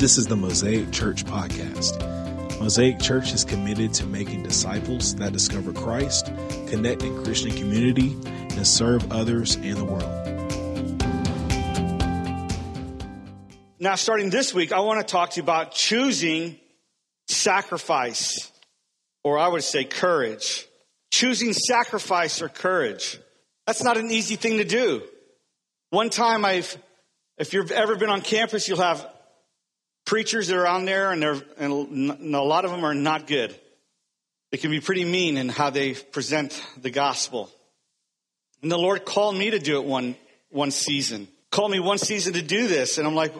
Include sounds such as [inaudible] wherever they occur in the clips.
This is the Mosaic Church Podcast. Mosaic Church is committed to making disciples that discover Christ, connect in Christian community, and serve others and the world. Now, starting this week, I want to talk to you about choosing sacrifice, or I would say courage. Choosing sacrifice or courage. That's not an easy thing to do. One time I've, if you've ever been on campus, you'll have preachers that are on there and, they're, and a lot of them are not good. They can be pretty mean in how they present the gospel. And the Lord called me to do it one, one season. Called me one season to do this. And I'm like,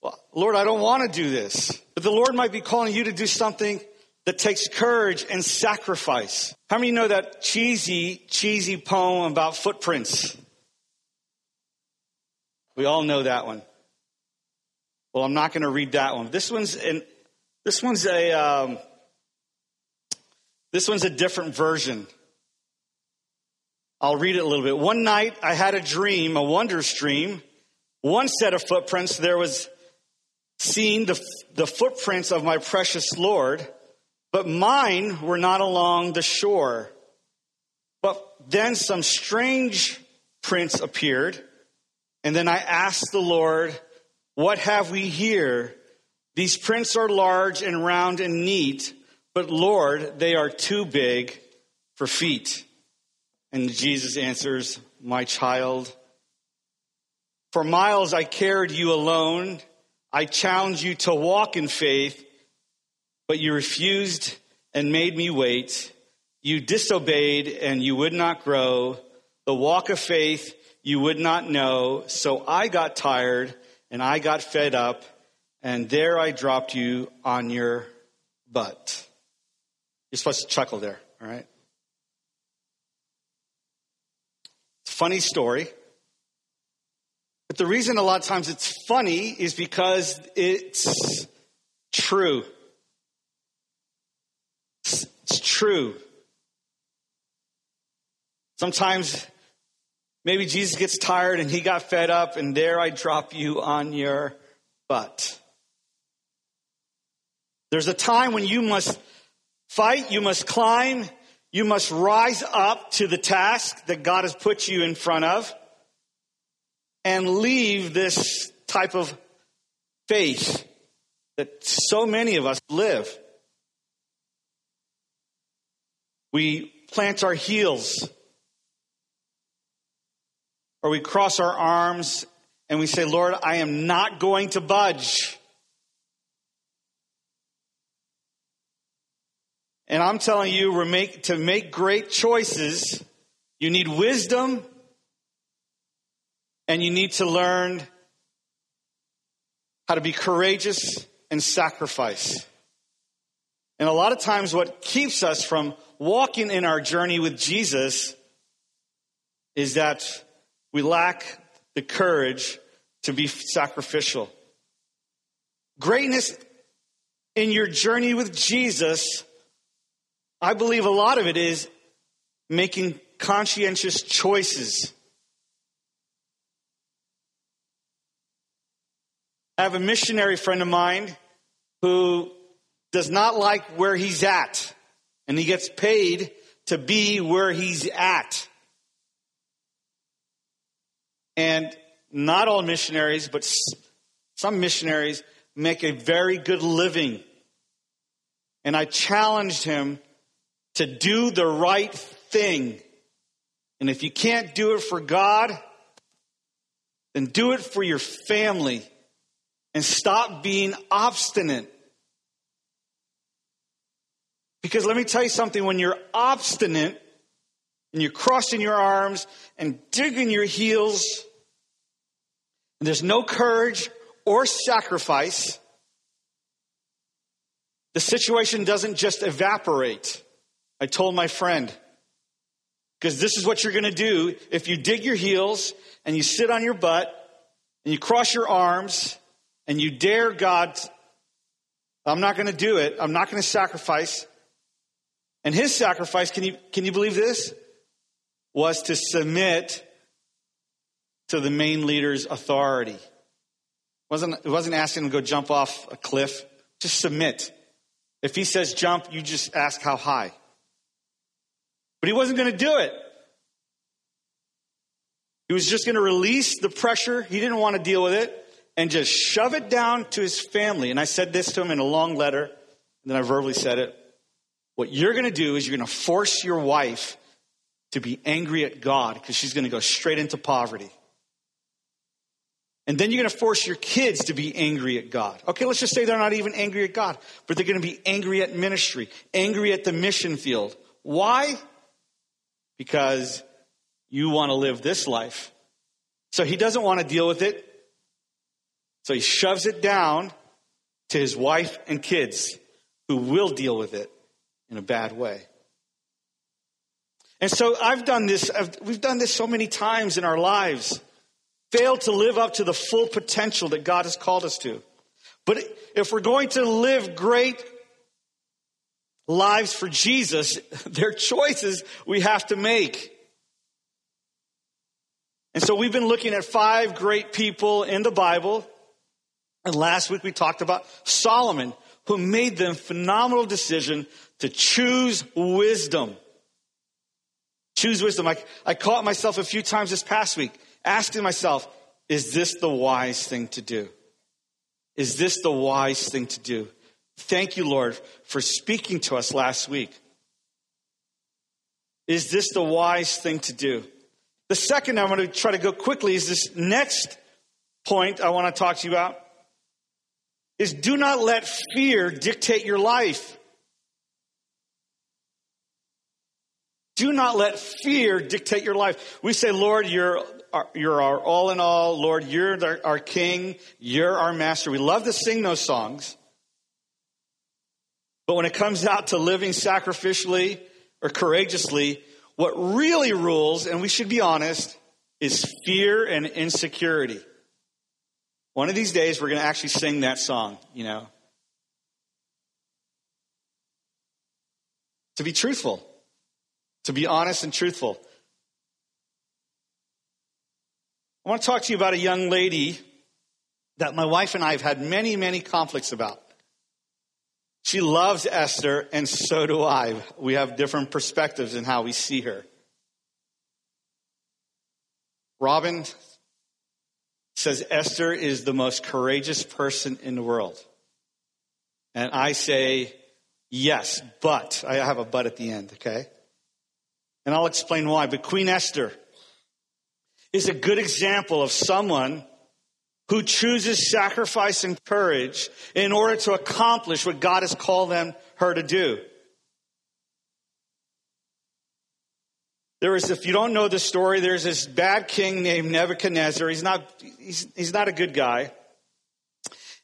well, Lord, I don't want to do this. But the Lord might be calling you to do something that takes courage and sacrifice. How many know that cheesy, cheesy poem about footprints? We all know that one. Well, I'm not going to read that one. This one's in, this one's a um, this one's a different version. I'll read it a little bit. One night I had a dream, a wondrous dream. One set of footprints there was seen the, the footprints of my precious Lord, but mine were not along the shore. But then some strange prints appeared, and then I asked the Lord, what have we here? These prints are large and round and neat, but Lord, they are too big for feet. And Jesus answers, My child, for miles I carried you alone. I challenged you to walk in faith, but you refused and made me wait. You disobeyed and you would not grow. The walk of faith you would not know. So I got tired and I got fed up, and there I dropped you on your butt. You're supposed to chuckle there, all right? It's a funny story. But the reason a lot of times it's funny is because it's true. It's, it's true. Sometimes Maybe Jesus gets tired and he got fed up, and there I drop you on your butt. There's a time when you must fight, you must climb, you must rise up to the task that God has put you in front of and leave this type of faith that so many of us live. We plant our heels or we cross our arms and we say, Lord, I am not going to budge. And I'm telling you, to make great choices, you need wisdom and you need to learn how to be courageous and sacrifice. And a lot of times, what keeps us from walking in our journey with Jesus is that we lack the courage to be sacrificial. Greatness in your journey with Jesus, I believe a lot of it is making conscientious choices. I have a missionary friend of mine who does not like where he's at, and he gets paid to be where he's at. And not all missionaries, but some missionaries make a very good living. And I challenged him to do the right thing. And if you can't do it for God, then do it for your family and stop being obstinate. Because let me tell you something when you're obstinate, and you're crossing your arms and digging your heels, and there's no courage or sacrifice, the situation doesn't just evaporate. I told my friend, because this is what you're going to do if you dig your heels and you sit on your butt and you cross your arms and you dare God, I'm not going to do it. I'm not going to sacrifice. And his sacrifice, can you, can you believe this? Was to submit to the main leader's authority. Wasn't, it wasn't asking him to go jump off a cliff. Just submit. If he says jump, you just ask how high. But he wasn't going to do it. He was just going to release the pressure. He didn't want to deal with it and just shove it down to his family. And I said this to him in a long letter, and then I verbally said it. What you're going to do is you're going to force your wife to be angry at God because she's going to go straight into poverty. And then you're going to force your kids to be angry at God. Okay, let's just say they're not even angry at God, but they're going to be angry at ministry, angry at the mission field. Why? Because you want to live this life. So he doesn't want to deal with it. So he shoves it down to his wife and kids who will deal with it in a bad way. And so I've done this, I've, we've done this so many times in our lives, failed to live up to the full potential that God has called us to. But if we're going to live great lives for Jesus, [laughs] there are choices we have to make. And so we've been looking at five great people in the Bible. And last week we talked about Solomon, who made the phenomenal decision to choose wisdom. Choose wisdom. I, I caught myself a few times this past week asking myself, is this the wise thing to do? Is this the wise thing to do? Thank you, Lord, for speaking to us last week. Is this the wise thing to do? The second I want to try to go quickly is this next point I want to talk to you about is do not let fear dictate your life. Do not let fear dictate your life. We say, Lord, you're our, you're our all in all. Lord, you're our, our king. You're our master. We love to sing those songs. But when it comes out to living sacrificially or courageously, what really rules, and we should be honest, is fear and insecurity. One of these days, we're going to actually sing that song, you know. To be truthful, to be honest and truthful. I want to talk to you about a young lady that my wife and I have had many, many conflicts about. She loves Esther, and so do I. We have different perspectives in how we see her. Robin says Esther is the most courageous person in the world. And I say, yes, but. I have a but at the end, okay? And I'll explain why. But Queen Esther is a good example of someone who chooses sacrifice and courage in order to accomplish what God has called them, her to do. There is, if you don't know the story, there's this bad king named Nebuchadnezzar. He's not, he's, he's not a good guy.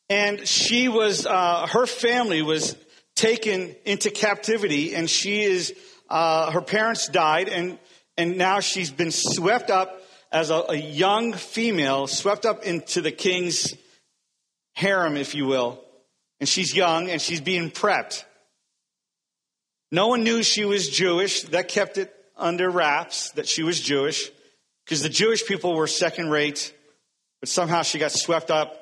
And she was, uh, her family was taken into captivity and she is, uh, her parents died and, and now she's been swept up as a, a young female swept up into the king's harem, if you will. And she's young and she's being prepped. No one knew she was Jewish. That kept it under wraps that she was Jewish because the Jewish people were second rate, but somehow she got swept up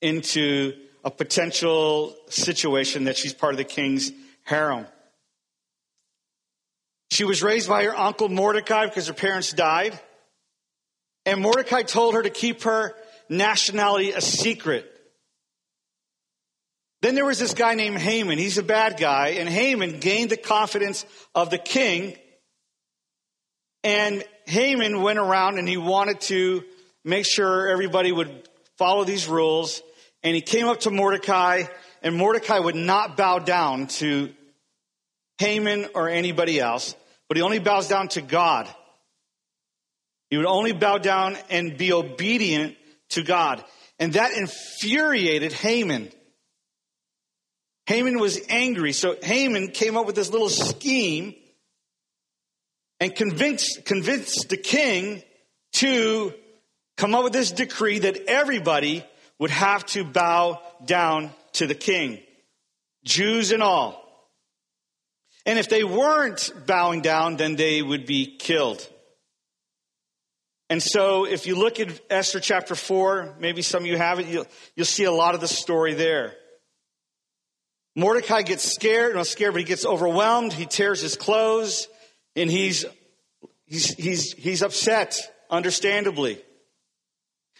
into a potential situation that she's part of the king's harem. She was raised by her uncle Mordecai because her parents died. And Mordecai told her to keep her nationality a secret. Then there was this guy named Haman. He's a bad guy. And Haman gained the confidence of the king. And Haman went around and he wanted to make sure everybody would follow these rules. And he came up to Mordecai, and Mordecai would not bow down to Haman or anybody else, but he only bows down to God. He would only bow down and be obedient to God. And that infuriated Haman. Haman was angry. So Haman came up with this little scheme and convinced, convinced the king to come up with this decree that everybody would have to bow down to the king, Jews and all. And if they weren't bowing down, then they would be killed. And so if you look at Esther chapter 4, maybe some of you have it, you'll, you'll see a lot of the story there. Mordecai gets scared, not scared, but he gets overwhelmed. He tears his clothes and he's, he's, he's, he's upset, understandably.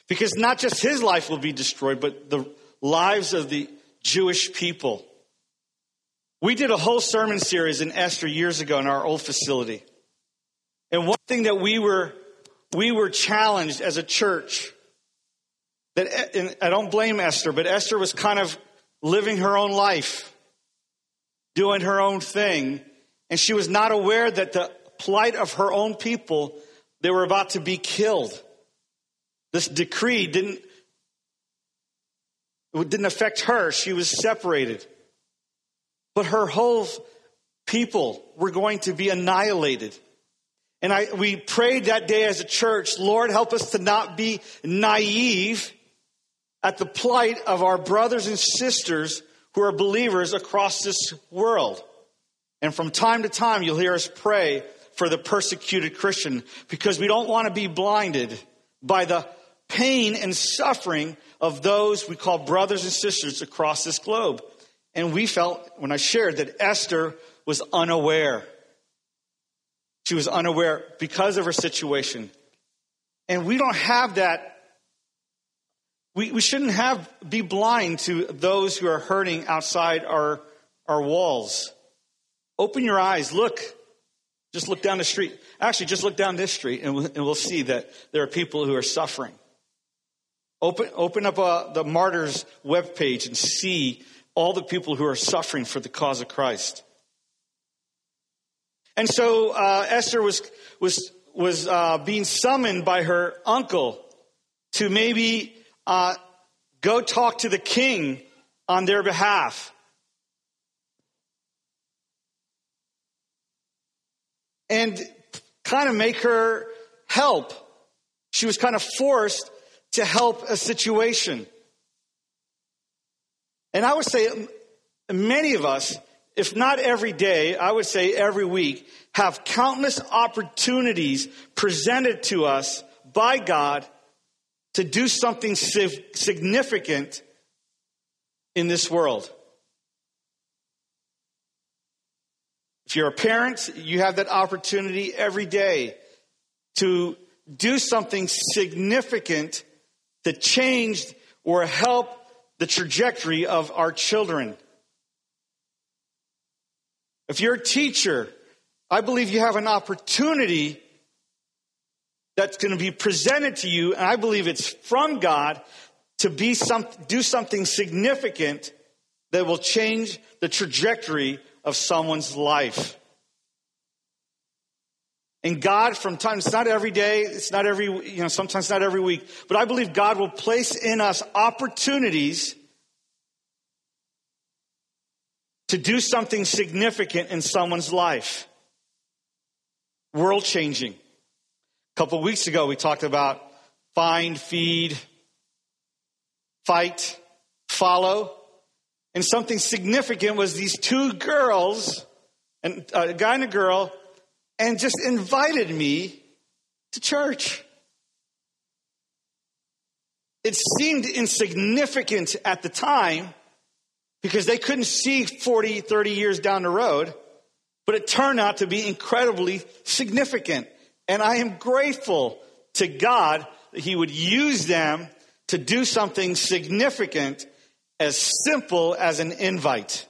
Because not just his life will be destroyed, but the lives of the Jewish people. We did a whole sermon series in Esther years ago in our old facility. And one thing that we were, we were challenged as a church that, and I don't blame Esther, but Esther was kind of living her own life, doing her own thing. And she was not aware that the plight of her own people, they were about to be killed. This decree didn't, it didn't affect her. She was separated. But her whole people were going to be annihilated. And I, we prayed that day as a church, Lord, help us to not be naive at the plight of our brothers and sisters who are believers across this world. And from time to time, you'll hear us pray for the persecuted Christian because we don't want to be blinded by the pain and suffering of those we call brothers and sisters across this globe. And we felt, when I shared, that Esther was unaware. She was unaware because of her situation. And we don't have that. We, we shouldn't have be blind to those who are hurting outside our, our walls. Open your eyes. Look. Just look down the street. Actually, just look down this street and we'll, and we'll see that there are people who are suffering. Open, open up uh, the Martyrs webpage and see all the people who are suffering for the cause of Christ. And so uh, Esther was was was uh, being summoned by her uncle to maybe uh, go talk to the king on their behalf. And kind of make her help. She was kind of forced to help a situation. And I would say many of us, if not every day, I would say every week, have countless opportunities presented to us by God to do something significant in this world. If you're a parent, you have that opportunity every day to do something significant to change or help the trajectory of our children. If you're a teacher, I believe you have an opportunity that's going to be presented to you, and I believe it's from God to be some, do something significant that will change the trajectory of someone's life. And God, from time, it's not every day, it's not every, you know, sometimes not every week, but I believe God will place in us opportunities to do something significant in someone's life. World changing. A couple weeks ago, we talked about find, feed, fight, follow. And something significant was these two girls, and uh, a guy and a girl, and just invited me to church. It seemed insignificant at the time because they couldn't see 40, 30 years down the road, but it turned out to be incredibly significant. And I am grateful to God that He would use them to do something significant as simple as an invite.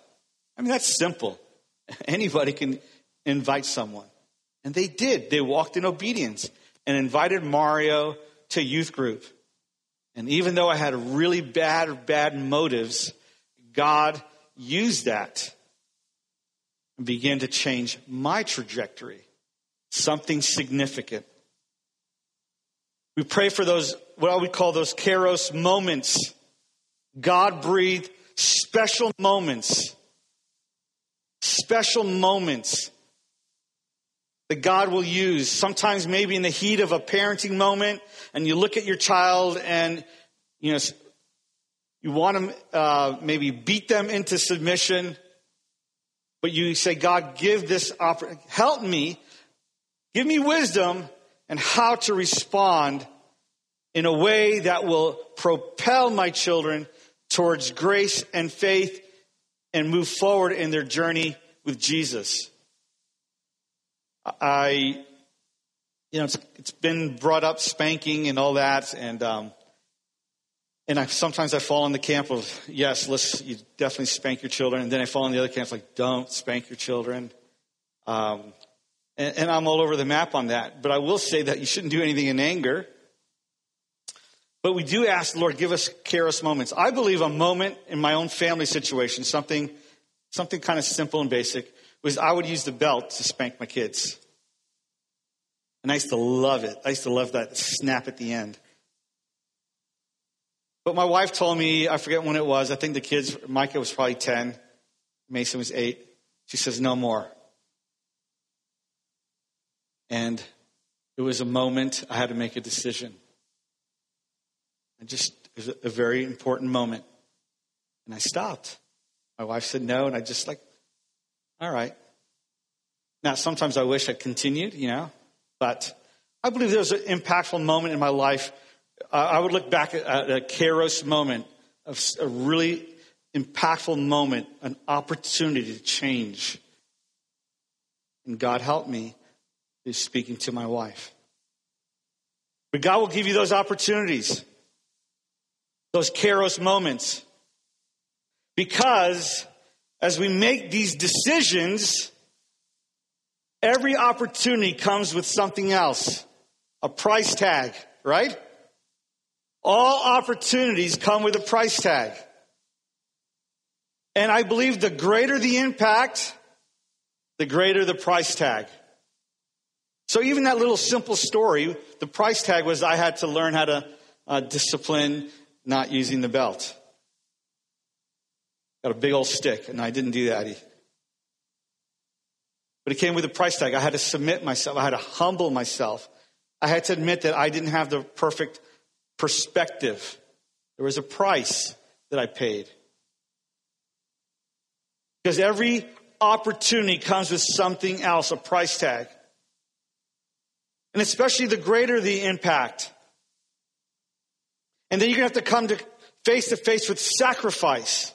I mean, that's simple. [laughs] Anybody can invite someone. And they did. They walked in obedience and invited Mario to youth group. And even though I had really bad, bad motives, God used that and began to change my trajectory. Something significant. We pray for those, what I would call those kairos moments. God breathed special moments. Special moments that God will use. Sometimes maybe in the heat of a parenting moment and you look at your child and, you know, you want to uh, maybe beat them into submission, but you say, God, give this opportunity, help me, give me wisdom, and how to respond in a way that will propel my children towards grace and faith and move forward in their journey with Jesus. I, you know, it's, it's been brought up spanking and all that, and um, and I sometimes I fall in the camp of yes, let's you definitely spank your children, and then I fall in the other camp like don't spank your children. Um, and, and I'm all over the map on that. But I will say that you shouldn't do anything in anger. But we do ask the Lord, give us kairos moments. I believe a moment in my own family situation, something, something kind of simple and basic, was I would use the belt to spank my kids. And I used to love it. I used to love that snap at the end. But my wife told me, I forget when it was, I think the kids, Micah was probably 10, Mason was 8. She says, no more. And it was a moment I had to make a decision. I just, it was a very important moment. And I stopped. My wife said no, and I just like, all right. Now, sometimes I wish I continued, you know, but I believe there was an impactful moment in my life I would look back at a Kairos moment, of a really impactful moment, an opportunity to change. And God help me is speaking to my wife. But God will give you those opportunities, those Kairos moments. Because as we make these decisions, every opportunity comes with something else a price tag, right? All opportunities come with a price tag. And I believe the greater the impact, the greater the price tag. So even that little simple story, the price tag was I had to learn how to uh, discipline not using the belt. Got a big old stick, and I didn't do that. But it came with a price tag. I had to submit myself. I had to humble myself. I had to admit that I didn't have the perfect perspective. There was a price that I paid. Because every opportunity comes with something else, a price tag. And especially the greater the impact. And then you're going to have to come to face to face with sacrifice.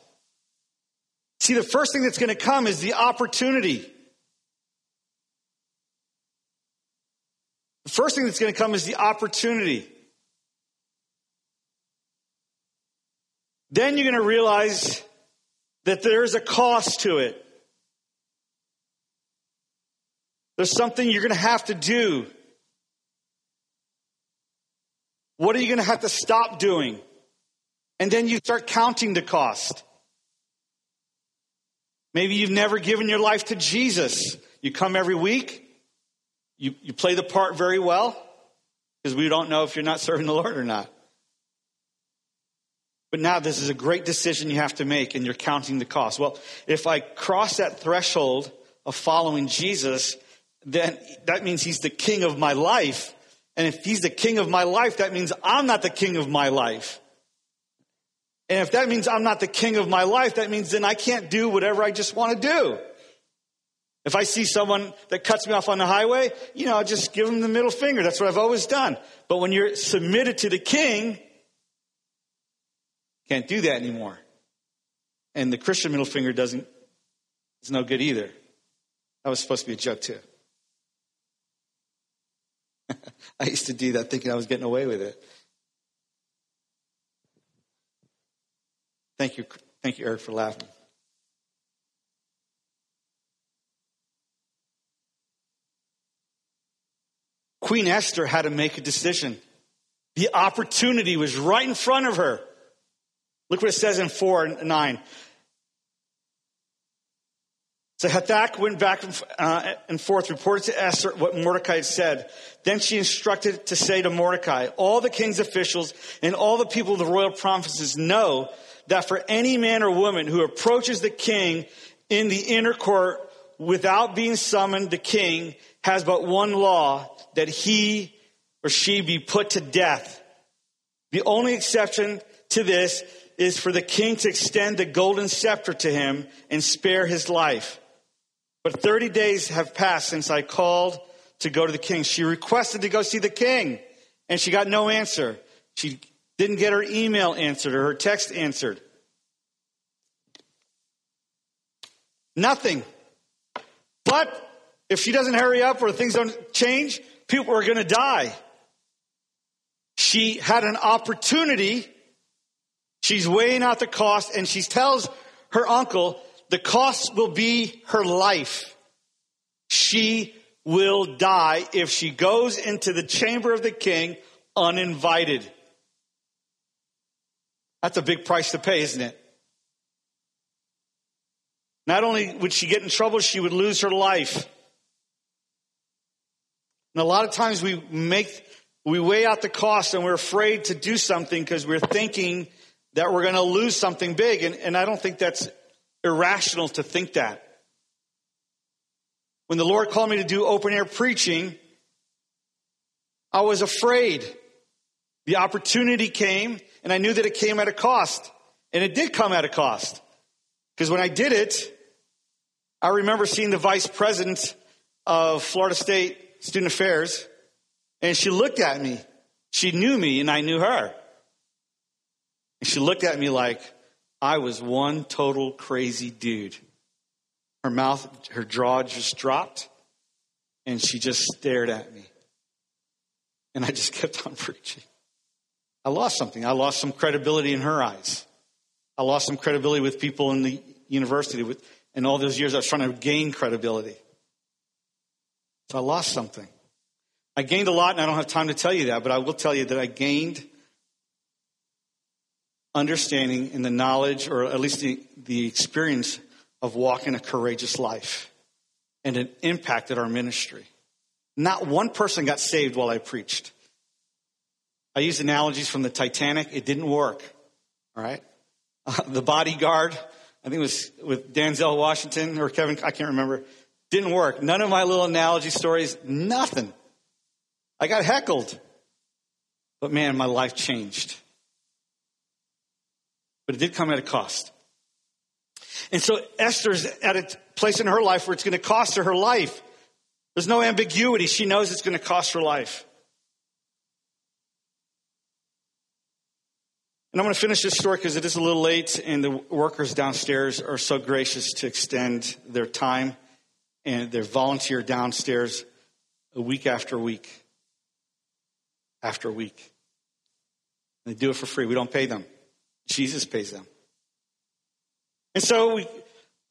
See, the first thing that's going to come is the opportunity. The first thing that's going to come is the opportunity. then you're going to realize that there's a cost to it. There's something you're going to have to do. What are you going to have to stop doing? And then you start counting the cost. Maybe you've never given your life to Jesus. You come every week, you, you play the part very well, because we don't know if you're not serving the Lord or not. But now this is a great decision you have to make and you're counting the cost. Well, if I cross that threshold of following Jesus, then that means he's the king of my life. And if he's the king of my life, that means I'm not the king of my life. And if that means I'm not the king of my life, that means then I can't do whatever I just want to do. If I see someone that cuts me off on the highway, you know, I just give them the middle finger. That's what I've always done. But when you're submitted to the king, can't do that anymore. And the Christian middle finger doesn't, is no good either. That was supposed to be a joke too. [laughs] I used to do that thinking I was getting away with it. Thank you, thank you, Eric, for laughing. Queen Esther had to make a decision. The opportunity was right in front of her. Look what it says in 4 and 9. So Hathach went back uh, and forth, reported to Esther what Mordecai had said. Then she instructed to say to Mordecai, all the king's officials and all the people of the royal provinces know that for any man or woman who approaches the king in the inner court without being summoned, the king has but one law, that he or she be put to death. The only exception to this is for the king to extend the golden scepter to him and spare his life. But 30 days have passed since I called to go to the king. She requested to go see the king, and she got no answer. She didn't get her email answered or her text answered. Nothing. But if she doesn't hurry up or things don't change, people are going to die. She had an opportunity. She's weighing out the cost and she tells her uncle the cost will be her life. She will die if she goes into the chamber of the king uninvited. That's a big price to pay, isn't it? Not only would she get in trouble, she would lose her life. And a lot of times we make, we weigh out the cost and we're afraid to do something because we're thinking that we're going to lose something big. And, and I don't think that's irrational to think that. When the Lord called me to do open air preaching, I was afraid. The opportunity came and I knew that it came at a cost. And it did come at a cost. Because when I did it, I remember seeing the vice president of Florida State Student Affairs, and she looked at me. She knew me, and I knew her. And she looked at me like I was one total crazy dude. Her mouth, her jaw just dropped, and she just stared at me. And I just [laughs] kept on preaching. I lost something. I lost some credibility in her eyes. I lost some credibility with people in the university with in all those years, I was trying to gain credibility. So I lost something. I gained a lot, and I don't have time to tell you that, but I will tell you that I gained understanding and the knowledge, or at least the, the experience of walking a courageous life. And it impacted our ministry. Not one person got saved while I preached. I used analogies from the Titanic. It didn't work. All right. Uh, [laughs] the bodyguard I think it was with Denzel Washington or Kevin, I can't remember. Didn't work. None of my little analogy stories, nothing. I got heckled. But man, my life changed. But it did come at a cost. And so Esther's at a place in her life where it's going to cost her her life. There's no ambiguity. She knows it's going to cost her life. And I'm going to finish this story because it is a little late, and the workers downstairs are so gracious to extend their time and their volunteer downstairs a week after week after week. They do it for free. We don't pay them. Jesus pays them. And so we,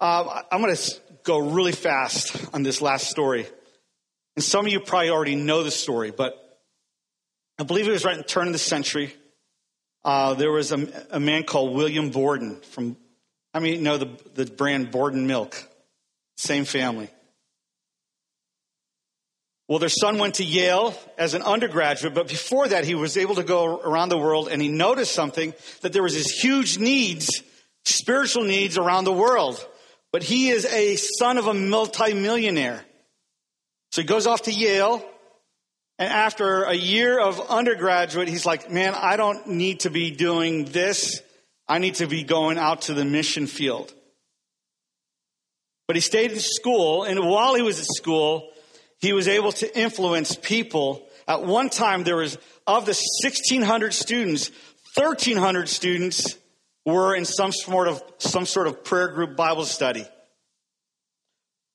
uh, I'm going to go really fast on this last story. And some of you probably already know the story, but I believe it was right in the turn of the century uh, there was a, a, man called William Borden from, I mean, you know the, the brand Borden Milk, same family. Well, their son went to Yale as an undergraduate, but before that, he was able to go around the world and he noticed something that there was this huge needs, spiritual needs around the world. But he is a son of a multimillionaire. So he goes off to Yale and after a year of undergraduate, he's like, man, I don't need to be doing this. I need to be going out to the mission field. But he stayed in school, and while he was at school, he was able to influence people. At one time, there was, of the 1,600 students, 1,300 students were in some sort of, some sort of prayer group Bible study.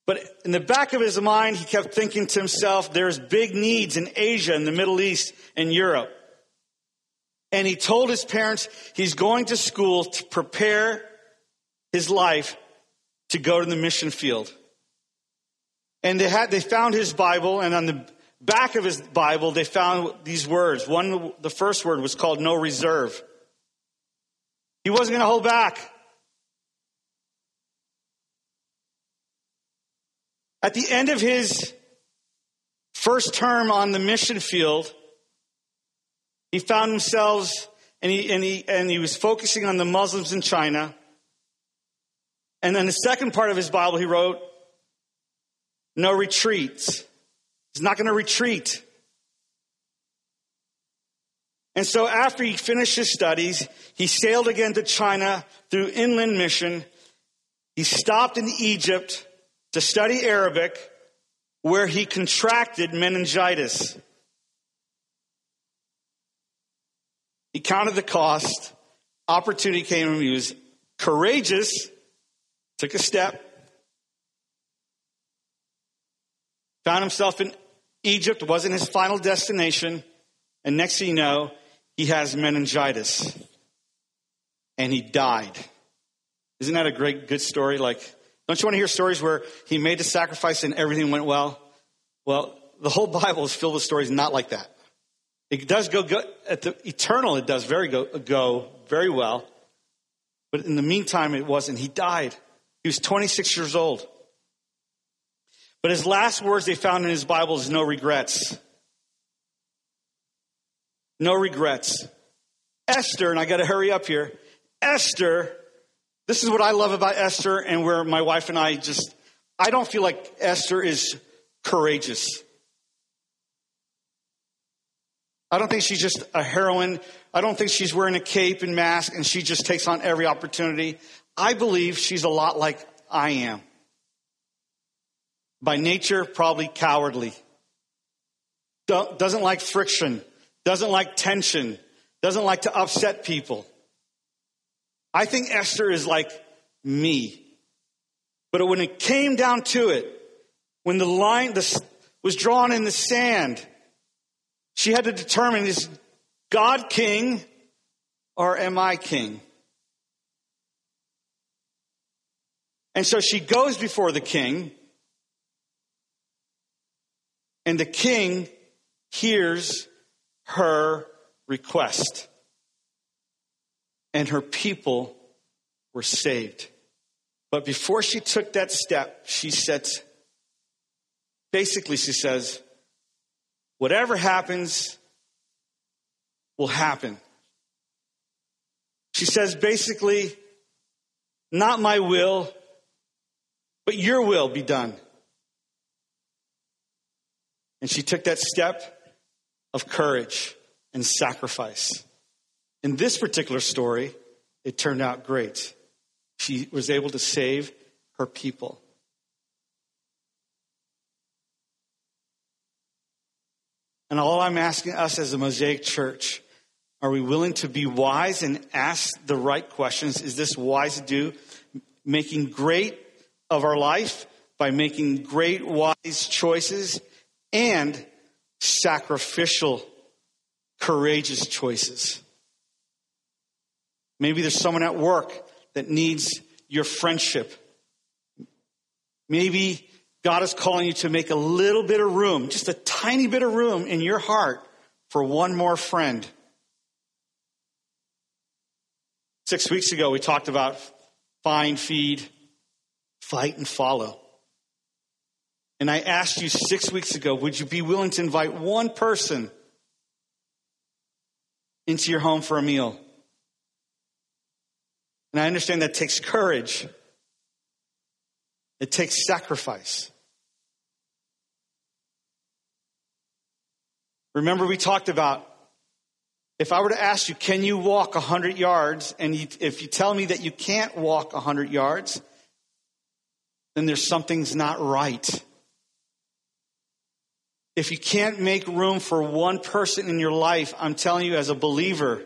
But in the back of his mind, he kept thinking to himself, there's big needs in Asia, in the Middle East, and Europe. And he told his parents he's going to school to prepare his life to go to the mission field. And they had, they found his Bible, and on the back of his Bible, they found these words. One, the first word was called no reserve. He wasn't going to hold back. At the end of his first term on the mission field, he found himself and he, and he, and he was focusing on the Muslims in China. And then the second part of his Bible, he wrote, no retreats. He's not going to retreat. And so after he finished his studies, he sailed again to China through inland mission. He stopped in Egypt to study Arabic. where he contracted meningitis. He counted the cost. Opportunity came him. He was courageous, took a step, found himself in Egypt, wasn't his final destination. And next thing you know, he has meningitis and he died. Isn't that a great, good story? Like, don't you want to hear stories where he made the sacrifice and everything went well? Well, the whole Bible is filled with stories not like that. It does go good at the eternal. It does very go, go very well, but in the meantime, it wasn't. He died. He was 26 years old. But his last words they found in his Bible is no regrets. No regrets. Esther, and I got to hurry up here. Esther, this is what I love about Esther, and where my wife and I just, I don't feel like Esther is courageous. I don't think she's just a heroine. I don't think she's wearing a cape and mask and she just takes on every opportunity. I believe she's a lot like I am. By nature, probably cowardly. Doesn't like friction. Doesn't like tension. Doesn't like to upset people. I think Esther is like me. But when it came down to it, when the line was drawn in the sand, she had to determine is God king or am I king? And so she goes before the king, and the king hears her request, and her people were saved. But before she took that step, she said, basically, she says, Whatever happens will happen. She says basically, not my will, but your will be done. And she took that step of courage and sacrifice. In this particular story, it turned out great. She was able to save her people. And all I'm asking us as a Mosaic church, are we willing to be wise and ask the right questions? Is this wise to do? Making great of our life by making great, wise choices and sacrificial, courageous choices. Maybe there's someone at work that needs your friendship. Maybe God is calling you to make a little bit of room, just a tiny bit of room in your heart for one more friend. Six weeks ago, we talked about find, feed, fight, and follow. And I asked you six weeks ago, would you be willing to invite one person into your home for a meal? And I understand that takes courage. It takes sacrifice. Remember, we talked about if I were to ask you, can you walk 100 yards? And you, if you tell me that you can't walk 100 yards, then there's something's not right. If you can't make room for one person in your life, I'm telling you as a believer,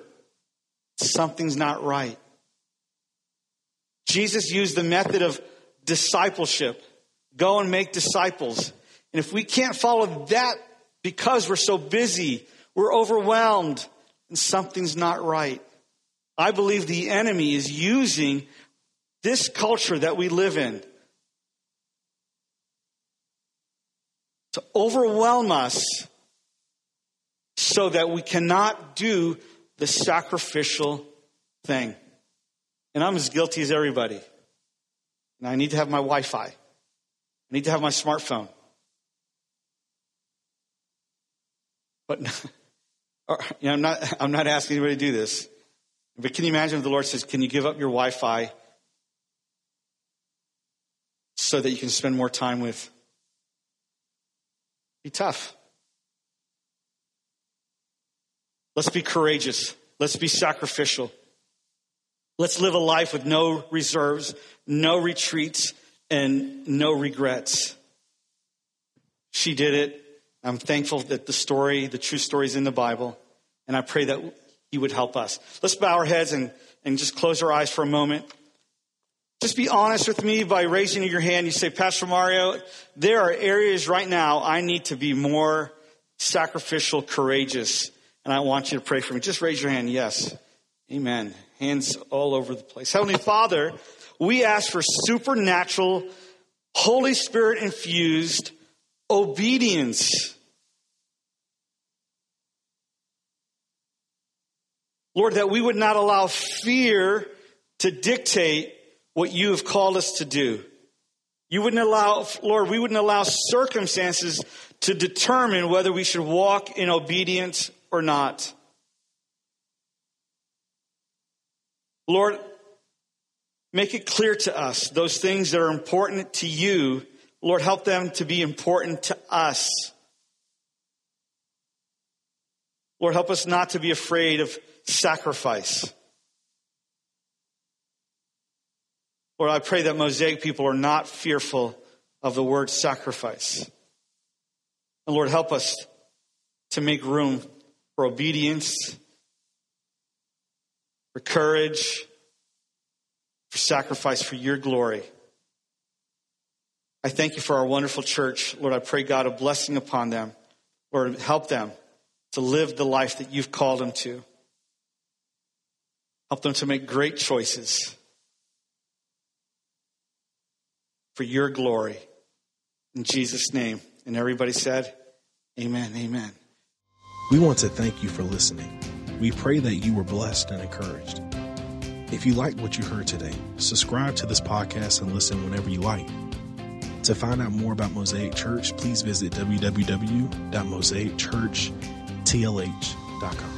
something's not right. Jesus used the method of discipleship. Go and make disciples. And if we can't follow that because we're so busy, we're overwhelmed, and something's not right. I believe the enemy is using this culture that we live in to overwhelm us so that we cannot do the sacrificial thing. And I'm as guilty as everybody. And I need to have my Wi Fi. I need to have my smartphone. But [laughs] you know, I'm, not, I'm not asking anybody to do this. But can you imagine if the Lord says, Can you give up your Wi Fi so that you can spend more time with? Be tough. Let's be courageous. Let's be sacrificial. Let's live a life with no reserves, no retreats, and no regrets. She did it. I'm thankful that the story, the true story is in the Bible. And I pray that he would help us. Let's bow our heads and, and just close our eyes for a moment. Just be honest with me by raising your hand. You say, Pastor Mario, there are areas right now I need to be more sacrificial, courageous, and I want you to pray for me. Just raise your hand. Yes. Amen. Hands all over the place. Heavenly Father, we ask for supernatural, Holy Spirit infused obedience. Lord, that we would not allow fear to dictate what you have called us to do. You wouldn't allow, Lord, we wouldn't allow circumstances to determine whether we should walk in obedience or not. Lord, make it clear to us those things that are important to you. Lord, help them to be important to us. Lord, help us not to be afraid of sacrifice. Lord, I pray that Mosaic people are not fearful of the word sacrifice. And Lord, help us to make room for obedience, for courage, for sacrifice for your glory. I thank you for our wonderful church. Lord, I pray, God, a blessing upon them. Lord, help them to live the life that you've called them to. Help them to make great choices for your glory. In Jesus' name. And everybody said, Amen. Amen. We want to thank you for listening. We pray that you were blessed and encouraged. If you liked what you heard today, subscribe to this podcast and listen whenever you like. To find out more about Mosaic Church, please visit www.mosaicchurchtlh.com.